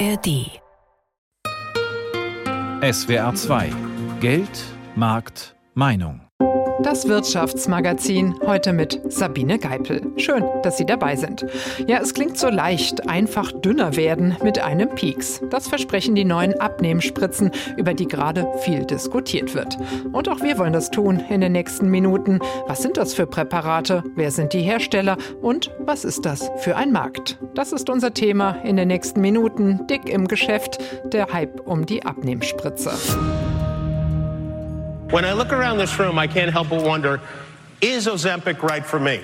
ARD. SWR 2 Geld, Markt, Meinung. Das Wirtschaftsmagazin heute mit Sabine Geipel. Schön, dass Sie dabei sind. Ja, es klingt so leicht, einfach dünner werden mit einem Pieks. Das versprechen die neuen Abnehmspritzen, über die gerade viel diskutiert wird. Und auch wir wollen das tun in den nächsten Minuten. Was sind das für Präparate? Wer sind die Hersteller? Und was ist das für ein Markt? Das ist unser Thema in den nächsten Minuten. Dick im Geschäft, der Hype um die Abnehmspritze. When I look around this room, I can't help but wonder, is Ozempic right for me?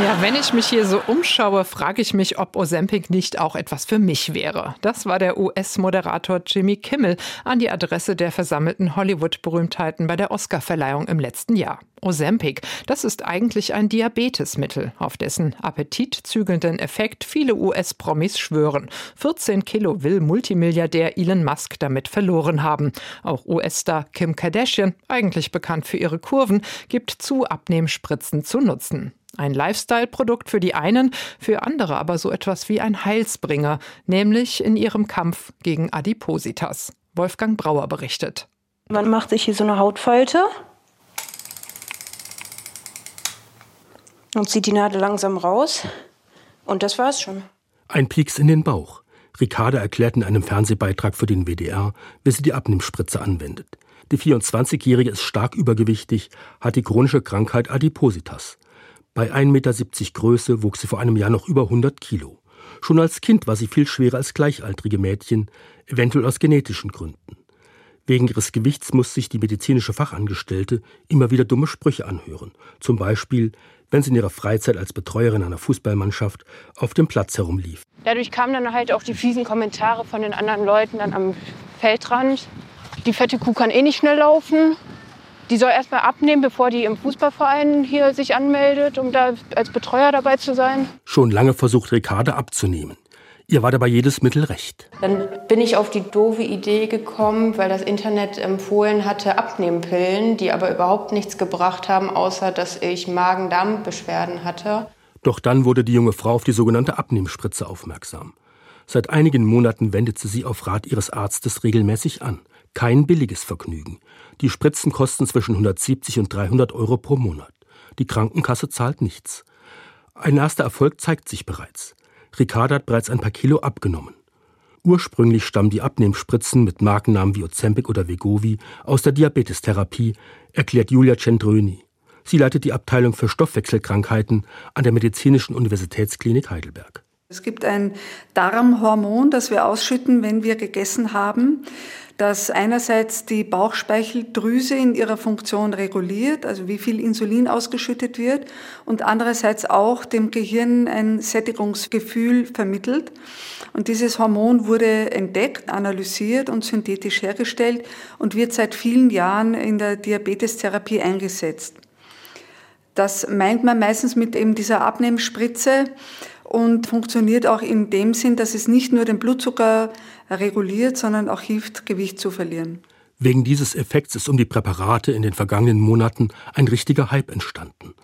Ja, wenn ich mich hier so umschaue, frage ich mich, ob Ozempic nicht auch etwas für mich wäre. Das war der US-Moderator Jimmy Kimmel an die Adresse der versammelten Hollywood-Berühmtheiten bei der Oscar-Verleihung im letzten Jahr. Ozempic, das ist eigentlich ein Diabetesmittel, auf dessen appetitzügelnden Effekt viele US-Promis schwören. 14 Kilo will Multimilliardär Elon Musk damit verloren haben. Auch US-Star Kim Kardashian, eigentlich bekannt für ihre Kurven, gibt zu, Abnehmspritzen zu nutzen. Ein Lifestyle-Produkt für die einen, für andere aber so etwas wie ein Heilsbringer, nämlich in ihrem Kampf gegen Adipositas. Wolfgang Brauer berichtet. Man macht sich hier so eine Hautfalte und zieht die Nadel langsam raus. Und das war's schon. Ein Pieks in den Bauch. Ricarda erklärt in einem Fernsehbeitrag für den WDR, wie sie die Abnehmspritze anwendet. Die 24-Jährige ist stark übergewichtig, hat die chronische Krankheit Adipositas. Bei 1,70 Meter Größe wog sie vor einem Jahr noch über 100 Kilo. Schon als Kind war sie viel schwerer als gleichaltrige Mädchen, eventuell aus genetischen Gründen. Wegen ihres Gewichts musste sich die medizinische Fachangestellte immer wieder dumme Sprüche anhören. Zum Beispiel, wenn sie in ihrer Freizeit als Betreuerin einer Fußballmannschaft auf dem Platz herumlief. Dadurch kamen dann halt auch die fiesen Kommentare von den anderen Leuten dann am Feldrand. Die fette Kuh kann eh nicht schnell laufen. Die soll erstmal abnehmen, bevor die im Fußballverein hier sich anmeldet, um da als Betreuer dabei zu sein. Schon lange versucht Ricarda abzunehmen. Ihr war dabei jedes Mittel recht. Dann bin ich auf die doofe Idee gekommen, weil das Internet empfohlen hatte Abnehmpillen, die aber überhaupt nichts gebracht haben, außer dass ich Magen-Darm-Beschwerden hatte. Doch dann wurde die junge Frau auf die sogenannte Abnehmspritze aufmerksam. Seit einigen Monaten wendet sie sie auf Rat ihres Arztes regelmäßig an. Kein billiges Vergnügen. Die Spritzen kosten zwischen 170 und 300 Euro pro Monat. Die Krankenkasse zahlt nichts. Ein erster Erfolg zeigt sich bereits. Ricarda hat bereits ein paar Kilo abgenommen. Ursprünglich stammen die Abnehmspritzen mit Markennamen wie Ozempic oder Vegovi aus der Diabetestherapie, erklärt Julia Cendröni. Sie leitet die Abteilung für Stoffwechselkrankheiten an der Medizinischen Universitätsklinik Heidelberg. Es gibt ein Darmhormon, das wir ausschütten, wenn wir gegessen haben das einerseits die Bauchspeicheldrüse in ihrer Funktion reguliert, also wie viel Insulin ausgeschüttet wird, und andererseits auch dem Gehirn ein Sättigungsgefühl vermittelt. Und dieses Hormon wurde entdeckt, analysiert und synthetisch hergestellt und wird seit vielen Jahren in der Diabetestherapie eingesetzt. Das meint man meistens mit eben dieser Abnehmspritze und funktioniert auch in dem Sinn, dass es nicht nur den Blutzucker reguliert, sondern auch hilft, Gewicht zu verlieren. Wegen dieses Effekts ist um die Präparate in den vergangenen Monaten ein richtiger Hype entstanden.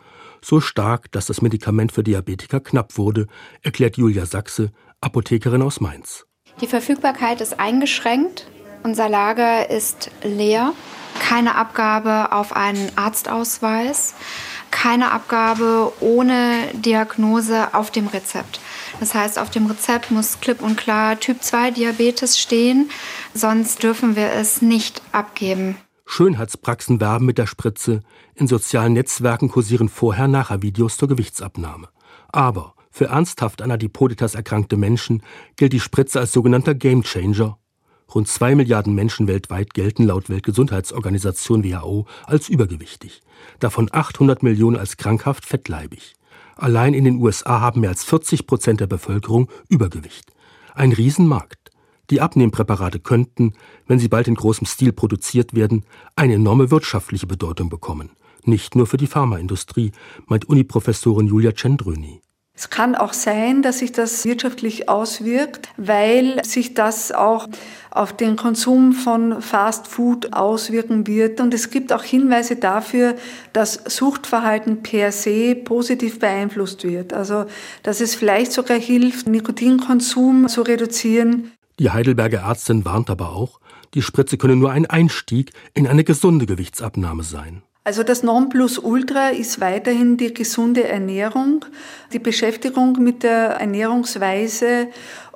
So stark, dass das Medikament für Diabetiker knapp wurde, erklärt Julia Sachse, Apothekerin aus Mainz. Die Verfügbarkeit ist eingeschränkt. Unser Lager ist leer. Keine Abgabe auf einen Arztausweis. Keine Abgabe ohne Diagnose auf dem Rezept. Das heißt, auf dem Rezept muss klipp und klar Typ 2 Diabetes stehen, sonst dürfen wir es nicht abgeben. Schönheitspraxen werben mit der Spritze, in sozialen Netzwerken kursieren Vorher-Nachher-Videos zur Gewichtsabnahme. Aber für ernsthaft an Adipositas erkrankte Menschen gilt die Spritze als sogenannter Gamechanger. Rund zwei Milliarden Menschen weltweit gelten laut Weltgesundheitsorganisation WHO als übergewichtig, davon 800 Millionen als krankhaft fettleibig. Allein in den USA haben mehr als 40 Prozent der Bevölkerung Übergewicht. Ein Riesenmarkt. Die Abnehmpräparate könnten, wenn sie bald in großem Stil produziert werden, eine enorme wirtschaftliche Bedeutung bekommen. Nicht nur für die Pharmaindustrie, meint Uniprofessorin Julia Cendröni. Es kann auch sein, dass sich das wirtschaftlich auswirkt, weil sich das auch auf den Konsum von Fast Food auswirken wird. Und es gibt auch Hinweise dafür, dass Suchtverhalten per se positiv beeinflusst wird. Also, dass es vielleicht sogar hilft, Nikotinkonsum zu reduzieren. Die Heidelberger Ärztin warnt aber auch, die Spritze könne nur ein Einstieg in eine gesunde Gewichtsabnahme sein. Also das Nonplusultra ist weiterhin die gesunde Ernährung, die Beschäftigung mit der Ernährungsweise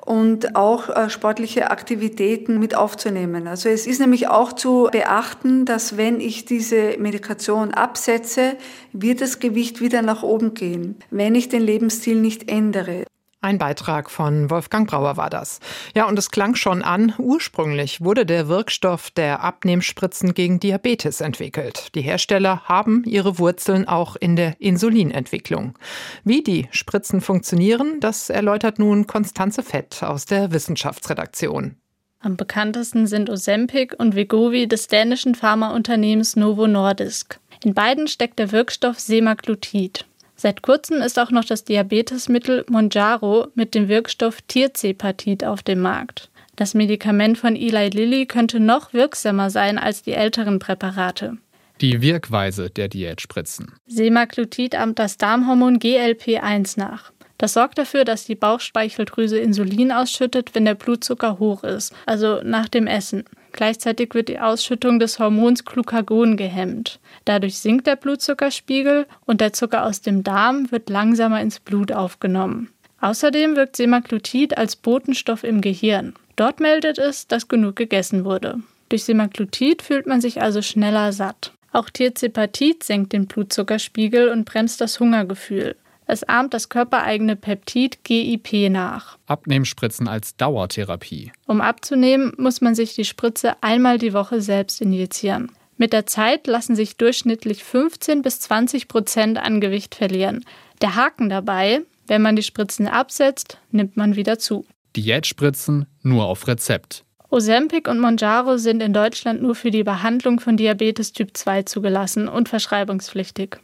und auch äh, sportliche Aktivitäten mit aufzunehmen. Also es ist nämlich auch zu beachten, dass wenn ich diese Medikation absetze, wird das Gewicht wieder nach oben gehen, wenn ich den Lebensstil nicht ändere. Ein Beitrag von Wolfgang Brauer war das. Ja, und es klang schon an, ursprünglich wurde der Wirkstoff der Abnehmspritzen gegen Diabetes entwickelt. Die Hersteller haben ihre Wurzeln auch in der Insulinentwicklung. Wie die Spritzen funktionieren, das erläutert nun Konstanze Fett aus der Wissenschaftsredaktion. Am bekanntesten sind Ozempic und Wegovy des dänischen Pharmaunternehmens Novo Nordisk. In beiden steckt der Wirkstoff Semaglutid. Seit kurzem ist auch noch das Diabetesmittel Monjaro mit dem Wirkstoff Tirzepatit auf dem Markt. Das Medikament von Eli Lilly könnte noch wirksamer sein als die älteren Präparate. Die Wirkweise der Diätspritzen. Semaglutid ahmt das Darmhormon GLP-1 nach. Das sorgt dafür, dass die Bauchspeicheldrüse Insulin ausschüttet, wenn der Blutzucker hoch ist, also nach dem Essen. Gleichzeitig wird die Ausschüttung des Hormons Glucagon gehemmt. Dadurch sinkt der Blutzuckerspiegel und der Zucker aus dem Darm wird langsamer ins Blut aufgenommen. Außerdem wirkt Semaglutid als Botenstoff im Gehirn. Dort meldet es, dass genug gegessen wurde. Durch Semaglutid fühlt man sich also schneller satt. Auch Tirzepatit senkt den Blutzuckerspiegel und bremst das Hungergefühl. Es ahmt das körpereigene Peptid GIP nach. Abnehmspritzen als Dauertherapie. Um abzunehmen, muss man sich die Spritze einmal die Woche selbst injizieren. Mit der Zeit lassen sich durchschnittlich 15 bis 20 Prozent an Gewicht verlieren. Der Haken dabei, wenn man die Spritzen absetzt, nimmt man wieder zu. Diätspritzen nur auf Rezept. Ozempic und Monjaro sind in Deutschland nur für die Behandlung von Diabetes Typ 2 zugelassen und verschreibungspflichtig.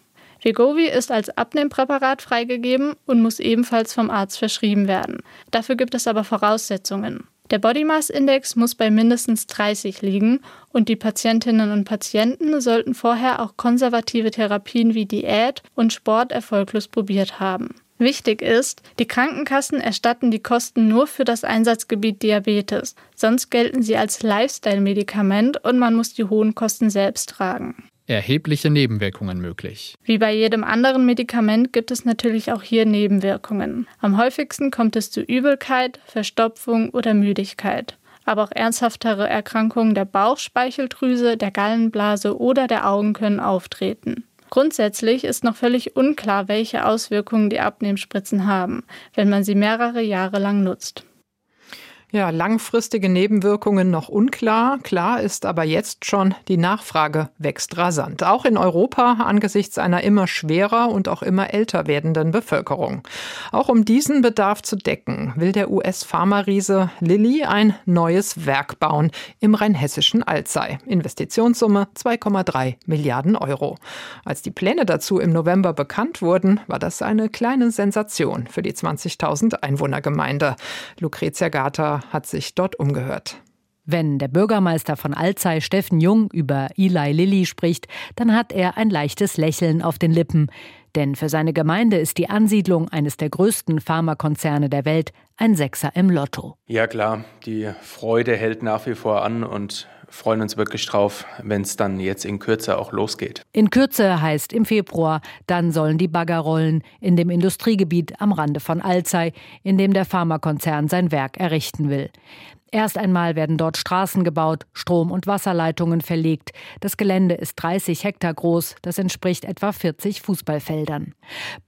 Wegovy ist als Abnehmpräparat freigegeben und muss ebenfalls vom Arzt verschrieben werden. Dafür gibt es aber Voraussetzungen. Der Body Mass Index muss bei mindestens 30 liegen und die Patientinnen und Patienten sollten vorher auch konservative Therapien wie Diät und Sport erfolglos probiert haben. Wichtig ist, die Krankenkassen erstatten die Kosten nur für das Einsatzgebiet Diabetes, sonst gelten sie als Lifestyle-Medikament und man muss die hohen Kosten selbst tragen erhebliche Nebenwirkungen möglich. Wie bei jedem anderen Medikament gibt es natürlich auch hier Nebenwirkungen. Am häufigsten kommt es zu Übelkeit, Verstopfung oder Müdigkeit. Aber auch ernsthaftere Erkrankungen der Bauchspeicheldrüse, der Gallenblase oder der Augen können auftreten. Grundsätzlich ist noch völlig unklar, welche Auswirkungen die Abnehmspritzen haben, wenn man sie mehrere Jahre lang nutzt. Ja, langfristige Nebenwirkungen noch unklar. Klar ist aber jetzt schon, die Nachfrage wächst rasant. Auch in Europa angesichts einer immer schwerer und auch immer älter werdenden Bevölkerung. Auch um diesen Bedarf zu decken, will der US-Pharma-Riese Lilly ein neues Werk bauen im rheinhessischen Alzey. Investitionssumme 2,3 Milliarden Euro. Als die Pläne dazu im November bekannt wurden, war das eine kleine Sensation für die 20.000 Einwohnergemeinde. Lucrezia Gata hat sich dort umgehört. Wenn der Bürgermeister von Alzey, Steffen Jung, über Eli Lilly spricht, dann hat er ein leichtes Lächeln auf den Lippen. Denn für seine Gemeinde ist die Ansiedlung eines der größten Pharmakonzerne der Welt ein Sechser im Lotto. Ja klar, die Freude hält nach wie vor an und freuen uns wirklich drauf, wenn es dann jetzt in Kürze auch losgeht. In Kürze heißt im Februar, dann sollen die Bagger rollen in dem Industriegebiet am Rande von Alzey, in dem der Pharmakonzern sein Werk errichten will. Erst einmal werden dort Straßen gebaut, Strom- und Wasserleitungen verlegt. Das Gelände ist 30 Hektar groß, das entspricht etwa 40 Fußballfeldern.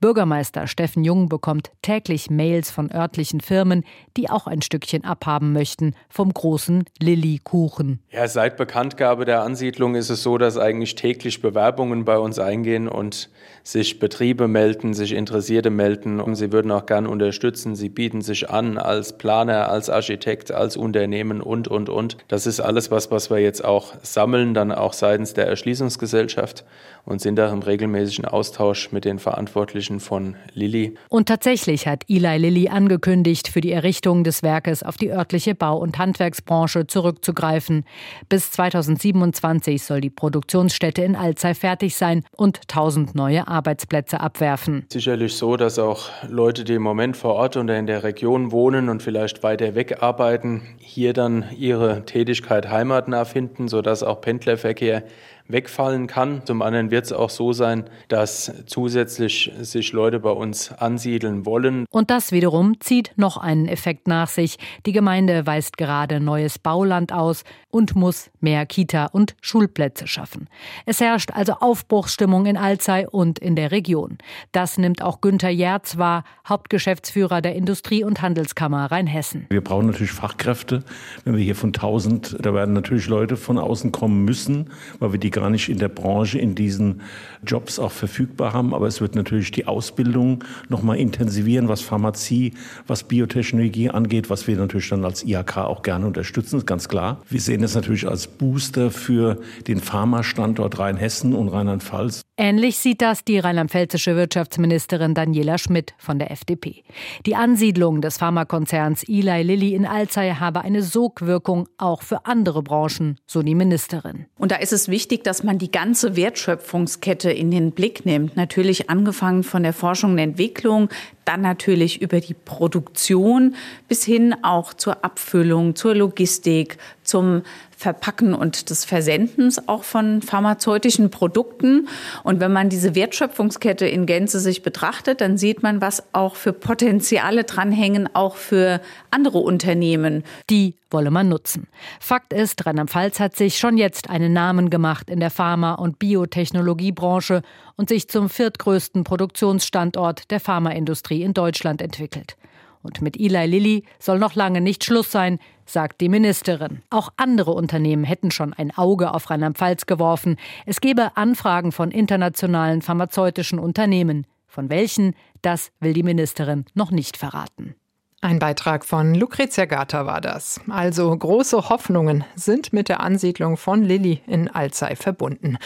Bürgermeister Steffen Jung bekommt täglich Mails von örtlichen Firmen, die auch ein Stückchen abhaben möchten vom großen Lilly-Kuchen. Ja, seit Bekanntgabe der Ansiedlung ist es so, dass eigentlich täglich Bewerbungen bei uns eingehen und sich Betriebe melden, sich Interessierte melden. Und sie würden auch gern unterstützen. Sie bieten sich an als Planer, als Architekt, als Unternehmer Unternehmen und, und, und. Das ist alles was, was wir jetzt auch sammeln, dann auch seitens der Erschließungsgesellschaft und sind da im regelmäßigen Austausch mit den Verantwortlichen von Lilly. Und tatsächlich hat Eli Lilly angekündigt, für die Errichtung des Werkes auf die örtliche Bau- und Handwerksbranche zurückzugreifen. Bis 2027 soll die Produktionsstätte in Alzey fertig sein und 1000 neue Arbeitsplätze abwerfen. Sicherlich so, dass auch Leute, die im Moment vor Ort oder in der Region wohnen und vielleicht weiter weg arbeiten, hier dann ihre Tätigkeit heimatnah finden, sodass auch Pendlerverkehr wegfallen kann. Zum anderen wird es auch so sein, dass zusätzlich sich Leute bei uns ansiedeln wollen. Und das wiederum zieht noch einen Effekt nach sich. Die Gemeinde weist gerade neues Bauland aus und muss mehr Kita- und Schulplätze schaffen. Es herrscht also Aufbruchsstimmung in Alzey und in der Region. Das nimmt auch Günther Jerz wahr, Hauptgeschäftsführer der Industrie- und Handelskammer Rheinhessen. Wir brauchen natürlich Fachkräfte. Wenn wir hier von 1000, da werden natürlich Leute von außen kommen müssen, weil wir die gar nicht in der Branche in diesen Jobs auch verfügbar haben. Aber es wird natürlich die Ausbildung noch mal intensivieren, was Pharmazie, was Biotechnologie angeht, was wir natürlich dann als IHK auch gerne unterstützen, ist ganz klar. Wir sehen das natürlich als Booster für den Pharma-Standort Rheinhessen und Rheinland-Pfalz. Ähnlich sieht das die rheinland-pfälzische Wirtschaftsministerin Daniela Schmidt von der FDP. Die Ansiedlung des Pharmakonzerns Eli Lilly in Alzey habe eine Sogwirkung auch für andere Branchen, so die Ministerin. Und da ist es wichtig, dass man die ganze Wertschöpfungskette in den Blick nimmt. Natürlich angefangen von der Forschung und Entwicklung, dann natürlich über die Produktion bis hin auch zur Abfüllung, zur Logistik, zum Verpacken und des Versendens auch von pharmazeutischen Produkten. Und wenn man diese Wertschöpfungskette in Gänze sich betrachtet, dann sieht man, was auch für Potenziale dranhängen, auch für andere Unternehmen. Die wolle man nutzen. Fakt ist, Rheinland-Pfalz hat sich schon jetzt einen Namen gemacht in der Pharma- und Biotechnologiebranche und sich zum viertgrößten Produktionsstandort der Pharmaindustrie in Deutschland entwickelt. Und mit Eli Lilly soll noch lange nicht Schluss sein, sagt die Ministerin. Auch andere Unternehmen hätten schon ein Auge auf Rheinland-Pfalz geworfen. Es gebe Anfragen von internationalen pharmazeutischen Unternehmen. Von welchen, das will die Ministerin noch nicht verraten. Ein Beitrag von Lucrezia Gata war das. Also große Hoffnungen sind mit der Ansiedlung von Lilly in Alzey verbunden.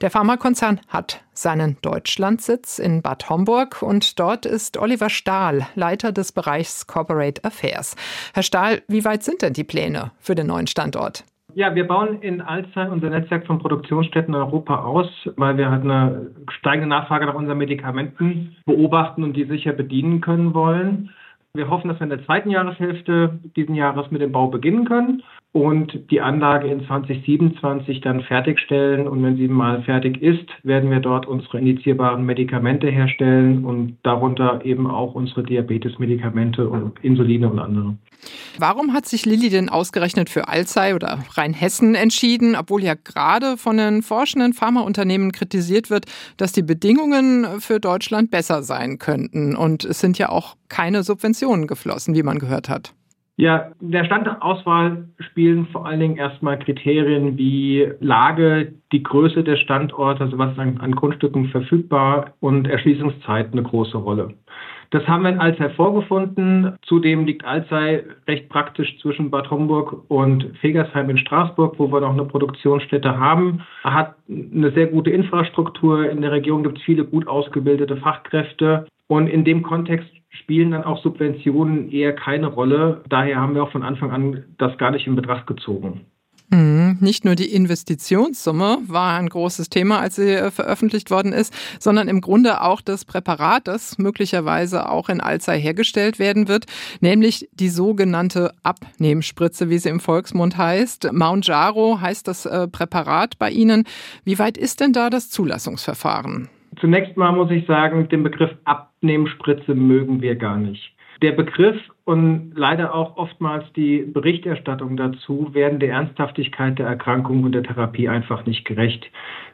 Der Pharmakonzern hat seinen Deutschlandsitz in Bad Homburg und dort ist Oliver Stahl, Leiter des Bereichs Corporate Affairs. Herr Stahl, wie weit sind denn die Pläne für den neuen Standort? Ja, wir bauen in Alzey unser Netzwerk von Produktionsstätten in Europa aus, weil wir halt eine steigende Nachfrage nach unseren Medikamenten beobachten und die sicher bedienen können wollen. Wir hoffen, dass wir in der zweiten Jahreshälfte diesen Jahres mit dem Bau beginnen können und die Anlage in 2027 dann fertigstellen. Und wenn sie mal fertig ist, werden wir dort unsere indizierbaren Medikamente herstellen und darunter eben auch unsere Diabetesmedikamente und Insuline und andere. Warum hat sich Lilly denn ausgerechnet für Alzey oder Rheinhessen entschieden, obwohl ja gerade von den forschenden Pharmaunternehmen kritisiert wird, dass die Bedingungen für Deutschland besser sein könnten? Und es sind ja auch keine Subventionen geflossen, wie man gehört hat. Ja, der Standortauswahl spielen vor allen Dingen erstmal Kriterien wie Lage, die Größe des Standorts, also was an, an Grundstücken verfügbar und Erschließungszeit eine große Rolle. Das haben wir in Alzey vorgefunden. Zudem liegt Alzey recht praktisch zwischen Bad Homburg und Fegersheim in Straßburg, wo wir noch eine Produktionsstätte haben. Hat eine sehr gute Infrastruktur. In der Region gibt es viele gut ausgebildete Fachkräfte. Und in dem Kontext spielen dann auch Subventionen eher keine Rolle. Daher haben wir auch von Anfang an das gar nicht in Betracht gezogen. Mhm. Nicht nur die Investitionssumme war ein großes Thema, als sie äh, veröffentlicht worden ist, sondern im Grunde auch das Präparat, das möglicherweise auch in Alzey hergestellt werden wird, nämlich die sogenannte Abnehmspritze, wie sie im Volksmund heißt. Mount Jaro heißt das äh, Präparat bei Ihnen. Wie weit ist denn da das Zulassungsverfahren? Zunächst mal muss ich sagen, den Begriff Abnehmspritze mögen wir gar nicht. Der Begriff und leider auch oftmals die Berichterstattung dazu werden der Ernsthaftigkeit der Erkrankung und der Therapie einfach nicht gerecht.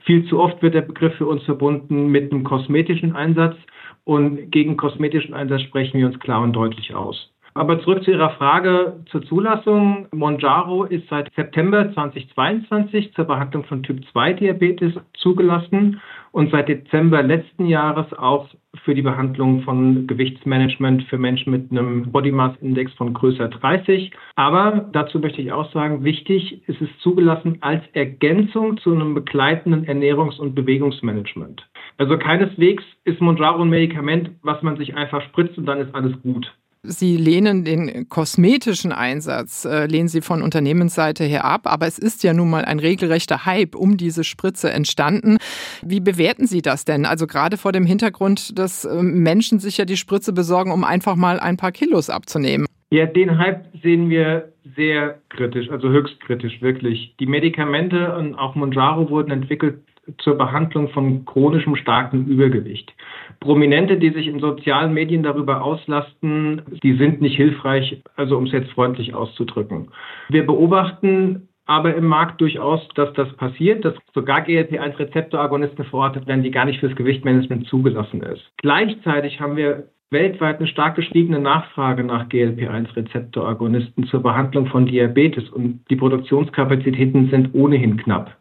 Viel zu oft wird der Begriff für uns verbunden mit einem kosmetischen Einsatz und gegen kosmetischen Einsatz sprechen wir uns klar und deutlich aus. Aber zurück zu Ihrer Frage zur Zulassung. Monjaro ist seit September 2022 zur Behandlung von Typ-2-Diabetes zugelassen und seit Dezember letzten Jahres auch für die Behandlung von Gewichtsmanagement für Menschen mit einem Body Mass Index von größer 30. Aber dazu möchte ich auch sagen, wichtig ist es zugelassen als Ergänzung zu einem begleitenden Ernährungs- und Bewegungsmanagement. Also keineswegs ist Monjaro ein Medikament, was man sich einfach spritzt und dann ist alles gut. Sie lehnen den kosmetischen Einsatz, äh, lehnen Sie von Unternehmensseite her ab, aber es ist ja nun mal ein regelrechter Hype um diese Spritze entstanden. Wie bewerten Sie das denn? Also gerade vor dem Hintergrund, dass äh, Menschen sich ja die Spritze besorgen, um einfach mal ein paar Kilos abzunehmen. Ja, den Hype sehen wir sehr kritisch, also höchst kritisch, wirklich. Die Medikamente und auch Monjaro wurden entwickelt zur Behandlung von chronischem starkem Übergewicht. Prominente, die sich in sozialen Medien darüber auslasten, die sind nicht hilfreich, also um es jetzt freundlich auszudrücken. Wir beobachten aber im Markt durchaus, dass das passiert, dass sogar GLP-1-Rezeptoragonisten verortet werden, die gar nicht fürs Gewichtmanagement zugelassen ist. Gleichzeitig haben wir weltweit eine stark gestiegene Nachfrage nach GLP-1-Rezeptoragonisten zur Behandlung von Diabetes und die Produktionskapazitäten sind ohnehin knapp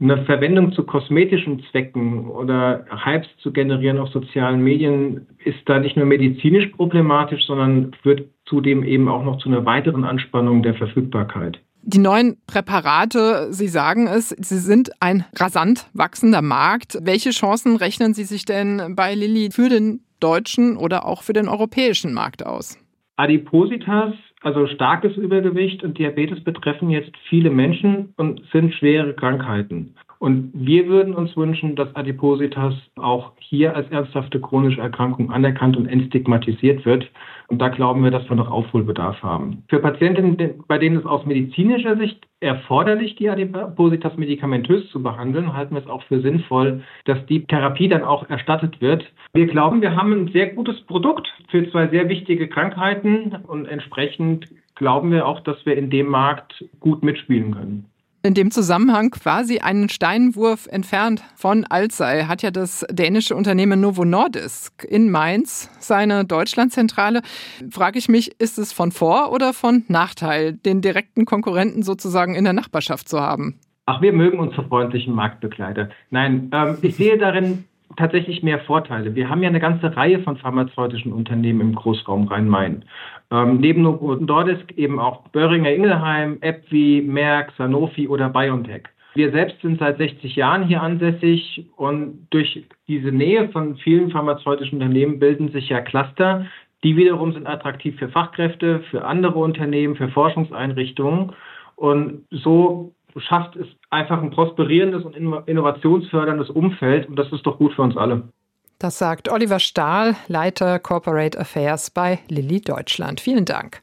eine Verwendung zu kosmetischen Zwecken oder Hypes zu generieren auf sozialen Medien ist da nicht nur medizinisch problematisch, sondern führt zudem eben auch noch zu einer weiteren Anspannung der Verfügbarkeit. Die neuen Präparate, Sie sagen es, sie sind ein rasant wachsender Markt. Welche Chancen rechnen Sie sich denn bei Lilly für den deutschen oder auch für den europäischen Markt aus? Adipositas also starkes Übergewicht und Diabetes betreffen jetzt viele Menschen und sind schwere Krankheiten. Und wir würden uns wünschen, dass Adipositas auch hier als ernsthafte chronische Erkrankung anerkannt und entstigmatisiert wird. Und da glauben wir, dass wir noch Aufholbedarf haben. Für Patientinnen, bei denen es aus medizinischer Sicht erforderlich, die Adipositas medikamentös zu behandeln, halten wir es auch für sinnvoll, dass die Therapie dann auch erstattet wird. Wir glauben, wir haben ein sehr gutes Produkt für zwei sehr wichtige Krankheiten und entsprechend glauben wir auch, dass wir in dem Markt gut mitspielen können. In dem Zusammenhang quasi einen Steinwurf entfernt von Alzey hat ja das dänische Unternehmen Novo Nordisk in Mainz seine Deutschlandzentrale. Frage ich mich, ist es von Vor- oder von Nachteil, den direkten Konkurrenten sozusagen in der Nachbarschaft zu haben? Ach, wir mögen unsere freundlichen Marktbegleiter. Nein, ähm, ich sehe darin tatsächlich mehr Vorteile. Wir haben ja eine ganze Reihe von pharmazeutischen Unternehmen im Großraum Rhein-Main. Ähm, neben Nordisk eben auch Böhringer Ingelheim, AbbVie, Merck, Sanofi oder BioNTech. Wir selbst sind seit 60 Jahren hier ansässig und durch diese Nähe von vielen pharmazeutischen Unternehmen bilden sich ja Cluster. Die wiederum sind attraktiv für Fachkräfte, für andere Unternehmen, für Forschungseinrichtungen. Und so schafft es einfach ein prosperierendes und innovationsförderndes Umfeld und das ist doch gut für uns alle. Das sagt Oliver Stahl, Leiter Corporate Affairs bei Lilly Deutschland. Vielen Dank.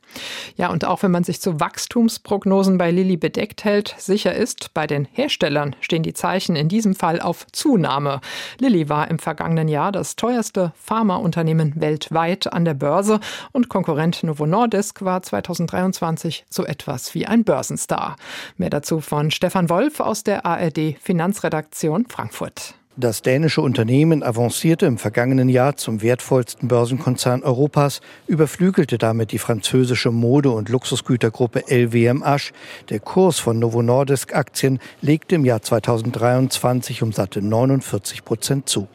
Ja, und auch wenn man sich zu Wachstumsprognosen bei Lilly bedeckt hält, sicher ist, bei den Herstellern stehen die Zeichen in diesem Fall auf Zunahme. Lilly war im vergangenen Jahr das teuerste Pharmaunternehmen weltweit an der Börse und Konkurrent Novo Nordisk war 2023 so etwas wie ein Börsenstar. Mehr dazu von Stefan Wolf aus der ARD Finanzredaktion Frankfurt. Das dänische Unternehmen avancierte im vergangenen Jahr zum wertvollsten Börsenkonzern Europas, überflügelte damit die französische Mode- und Luxusgütergruppe LVMH. Der Kurs von Novo Nordisk Aktien legte im Jahr 2023 um satte 49 Prozent zu.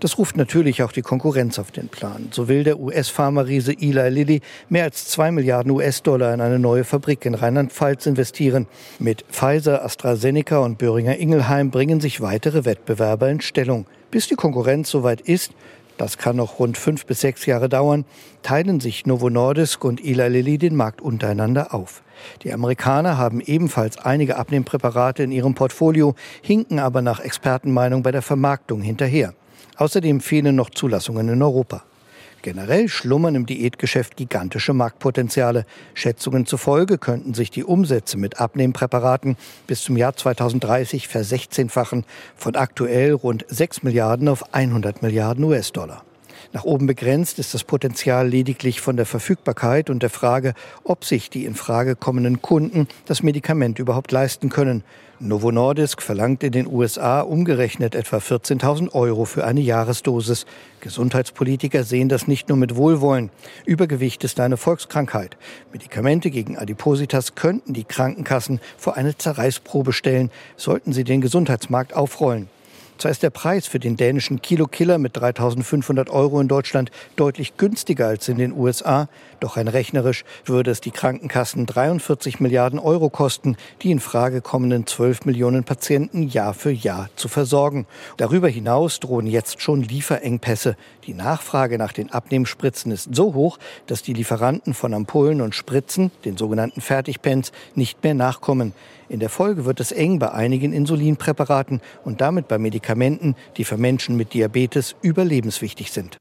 Das ruft natürlich auch die Konkurrenz auf den Plan. So will der US-Pharma-Riese Eli Lilly mehr als zwei Milliarden US-Dollar in eine neue Fabrik in Rheinland-Pfalz investieren. Mit Pfizer, AstraZeneca und Böhringer Ingelheim bringen sich weitere Wettbewerber in Stellung. Bis die Konkurrenz soweit ist, das kann noch rund fünf bis sechs Jahre dauern, teilen sich Novo Nordisk und Eli Lilly den Markt untereinander auf. Die Amerikaner haben ebenfalls einige Abnehmpräparate in ihrem Portfolio, hinken aber nach Expertenmeinung bei der Vermarktung hinterher. Außerdem fehlen noch Zulassungen in Europa. Generell schlummern im Diätgeschäft gigantische Marktpotenziale. Schätzungen zufolge könnten sich die Umsätze mit Abnehmpräparaten bis zum Jahr 2030 versechzehnfachen, von aktuell rund 6 Milliarden auf 100 Milliarden US-Dollar. Nach oben begrenzt ist das Potenzial lediglich von der Verfügbarkeit und der Frage, ob sich die in Frage kommenden Kunden das Medikament überhaupt leisten können. Novo Nordisk verlangt in den USA umgerechnet etwa 14.000 Euro für eine Jahresdosis. Gesundheitspolitiker sehen das nicht nur mit Wohlwollen. Übergewicht ist eine Volkskrankheit. Medikamente gegen Adipositas könnten die Krankenkassen vor eine Zerreißprobe stellen, sollten sie den Gesundheitsmarkt aufrollen. Zwar ist der Preis für den dänischen Kilo-Killer mit 3.500 Euro in Deutschland deutlich günstiger als in den USA, doch rein rechnerisch würde es die Krankenkassen 43 Milliarden Euro kosten, die in Frage kommenden 12 Millionen Patienten Jahr für Jahr zu versorgen. Darüber hinaus drohen jetzt schon Lieferengpässe. Die Nachfrage nach den Abnehmspritzen ist so hoch, dass die Lieferanten von Ampullen und Spritzen, den sogenannten Fertigpens, nicht mehr nachkommen. In der Folge wird es eng bei einigen Insulinpräparaten und damit bei Medikamenten, die für Menschen mit Diabetes überlebenswichtig sind.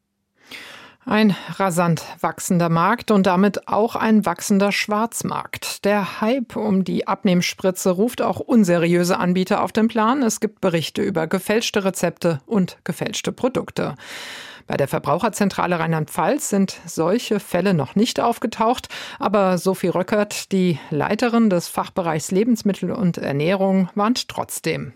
Ein rasant wachsender Markt und damit auch ein wachsender Schwarzmarkt. Der Hype um die Abnehmspritze ruft auch unseriöse Anbieter auf den Plan. Es gibt Berichte über gefälschte Rezepte und gefälschte Produkte. Bei der Verbraucherzentrale Rheinland-Pfalz sind solche Fälle noch nicht aufgetaucht, aber Sophie Röckert, die Leiterin des Fachbereichs Lebensmittel und Ernährung, warnt trotzdem.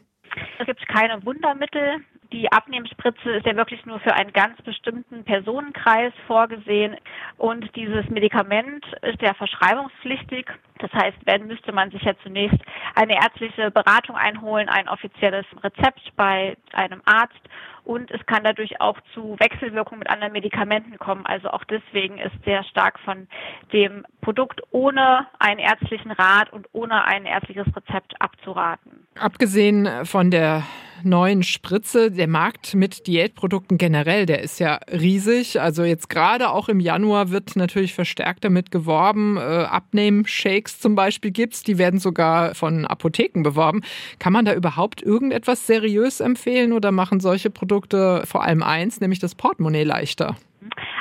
Es gibt keine Wundermittel. Die Abnehmspritze ist ja wirklich nur für einen ganz bestimmten Personenkreis vorgesehen und dieses Medikament ist ja verschreibungspflichtig. Das heißt, wenn müsste man sich ja zunächst eine ärztliche Beratung einholen, ein offizielles Rezept bei einem Arzt und es kann dadurch auch zu Wechselwirkungen mit anderen Medikamenten kommen. Also auch deswegen ist sehr stark von dem Produkt ohne einen ärztlichen Rat und ohne ein ärztliches Rezept abzuraten. Abgesehen von der neuen Spritze, der Markt mit Diätprodukten generell, der ist ja riesig. Also jetzt gerade auch im Januar wird natürlich verstärkt damit geworben. Äh, Abnehmen-Shakes zum Beispiel gibt's, die werden sogar von Apotheken beworben. Kann man da überhaupt irgendetwas seriös empfehlen oder machen solche Produkte vor allem eins, nämlich das Portemonnaie leichter?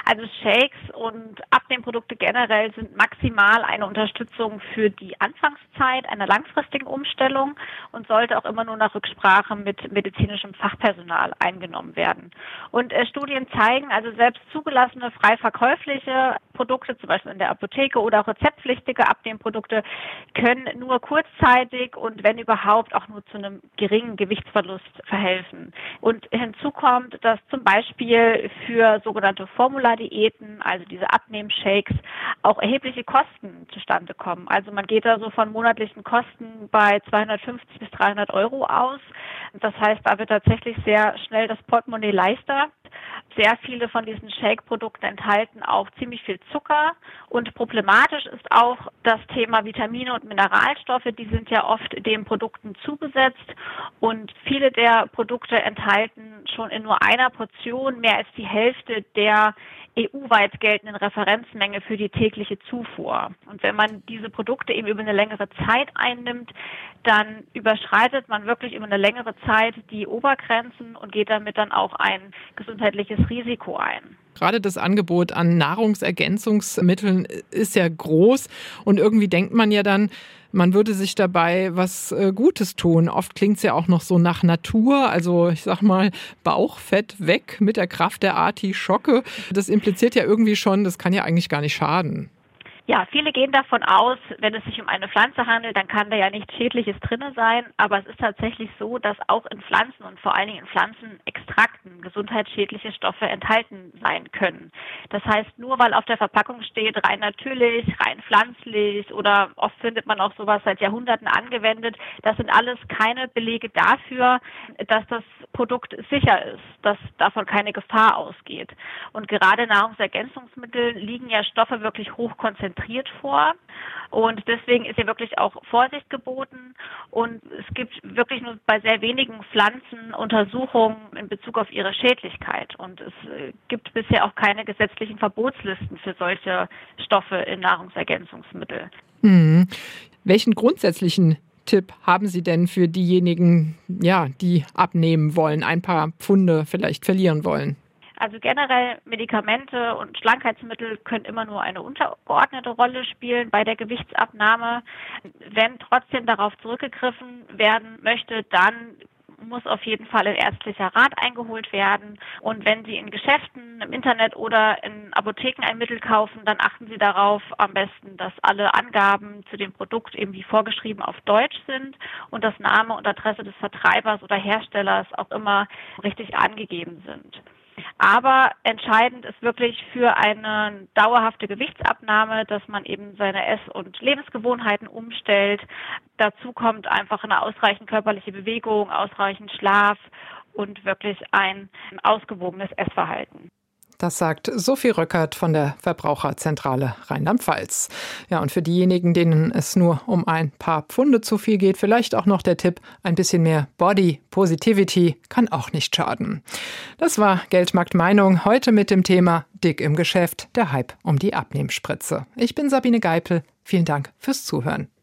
Also Shakes und Abnehmprodukte generell sind maximal eine Unterstützung für die Anfangszeit einer langfristigen Umstellung und sollte auch immer nur nach Rücksprache mit medizinischem Fachpersonal eingenommen werden. Und äh, Studien zeigen, also selbst zugelassene frei verkäufliche Produkte, zum Beispiel in der Apotheke oder auch rezeptpflichtige Abnehmprodukte, können nur kurzzeitig und wenn überhaupt auch nur zu einem geringen Gewichtsverlust verhelfen. Und hinzu kommt, dass zum Beispiel für sogenannte Formulardiäten, also diese Abnehmshakes, auch erhebliche Kosten zustande kommen. Also man geht da so von monatlichen Kosten bei 250 bis 300 Euro aus. Das heißt, da wird tatsächlich sehr schnell das Portemonnaie leichter. Sehr viele von diesen Shake-Produkten enthalten auch ziemlich viel Zucker und problematisch ist auch das Thema Vitamine und Mineralstoffe. Die sind ja oft den Produkten zugesetzt und viele der Produkte enthalten schon in nur einer Portion mehr als die Hälfte der EU-weit geltenden Referenzmenge für die tägliche Zufuhr. Und wenn man diese Produkte eben über eine längere Zeit einnimmt, dann überschreitet man wirklich über eine längere Zeit die Obergrenzen und geht damit dann auch ein gesundheitliches Risiko ein. Gerade das Angebot an Nahrungsergänzungsmitteln ist ja groß und irgendwie denkt man ja dann, man würde sich dabei was äh, Gutes tun. Oft klingt es ja auch noch so nach Natur, also ich sag mal Bauchfett weg mit der Kraft der Artischocke. Das impliziert ja irgendwie schon, das kann ja eigentlich gar nicht schaden. Ja, viele gehen davon aus, wenn es sich um eine Pflanze handelt, dann kann da ja nichts Schädliches drinne sein. Aber es ist tatsächlich so, dass auch in Pflanzen und vor allen Dingen in Pflanzenextrakten gesundheitsschädliche Stoffe enthalten sein können. Das heißt, nur weil auf der Verpackung steht rein natürlich, rein pflanzlich oder oft findet man auch sowas seit Jahrhunderten angewendet, das sind alles keine Belege dafür, dass das Produkt sicher ist, dass davon keine Gefahr ausgeht. Und gerade Nahrungsergänzungsmittel liegen ja Stoffe wirklich hoch konzentriert konzentriert vor. Und deswegen ist hier wirklich auch Vorsicht geboten. Und es gibt wirklich nur bei sehr wenigen Pflanzen Untersuchungen in Bezug auf ihre Schädlichkeit. Und es äh, gibt bisher auch keine gesetzlichen Verbotslisten für solche Stoffe in Nahrungsergänzungsmittel. Hm. Welchen grundsätzlichen Tipp haben Sie denn für diejenigen, ja, die abnehmen wollen, ein paar Pfunde vielleicht verlieren wollen? Also generell Medikamente und Schlankheitsmittel können immer nur eine untergeordnete Rolle spielen bei der Gewichtsabnahme. Wenn trotzdem darauf zurückgegriffen werden möchte, dann muss auf jeden Fall ein ärztlicher Rat eingeholt werden. Und wenn Sie in Geschäften, im Internet oder in Apotheken ein Mittel kaufen, dann achten Sie darauf am besten, dass alle Angaben zu dem Produkt eben wie vorgeschrieben auf Deutsch sind und dass Name und Adresse des Vertreibers oder Herstellers auch immer richtig angegeben sind. Aber entscheidend ist wirklich für eine dauerhafte Gewichtsabnahme, dass man eben seine Ess- und Lebensgewohnheiten umstellt. Dazu kommt einfach eine ausreichend körperliche Bewegung, ausreichend Schlaf und wirklich ein ausgewogenes Essverhalten. Das sagt Sophie Röckert von der Verbraucherzentrale Rheinland-Pfalz. Ja, und für diejenigen, denen es nur um ein paar Pfunde zu viel geht, vielleicht auch noch der Tipp, ein bisschen mehr Body Positivity kann auch nicht schaden. Das war Geldmarkt Meinung heute mit dem Thema Dick im Geschäft, der Hype um die Abnehmspritze. Ich bin Sabine Geipel. Vielen Dank fürs Zuhören.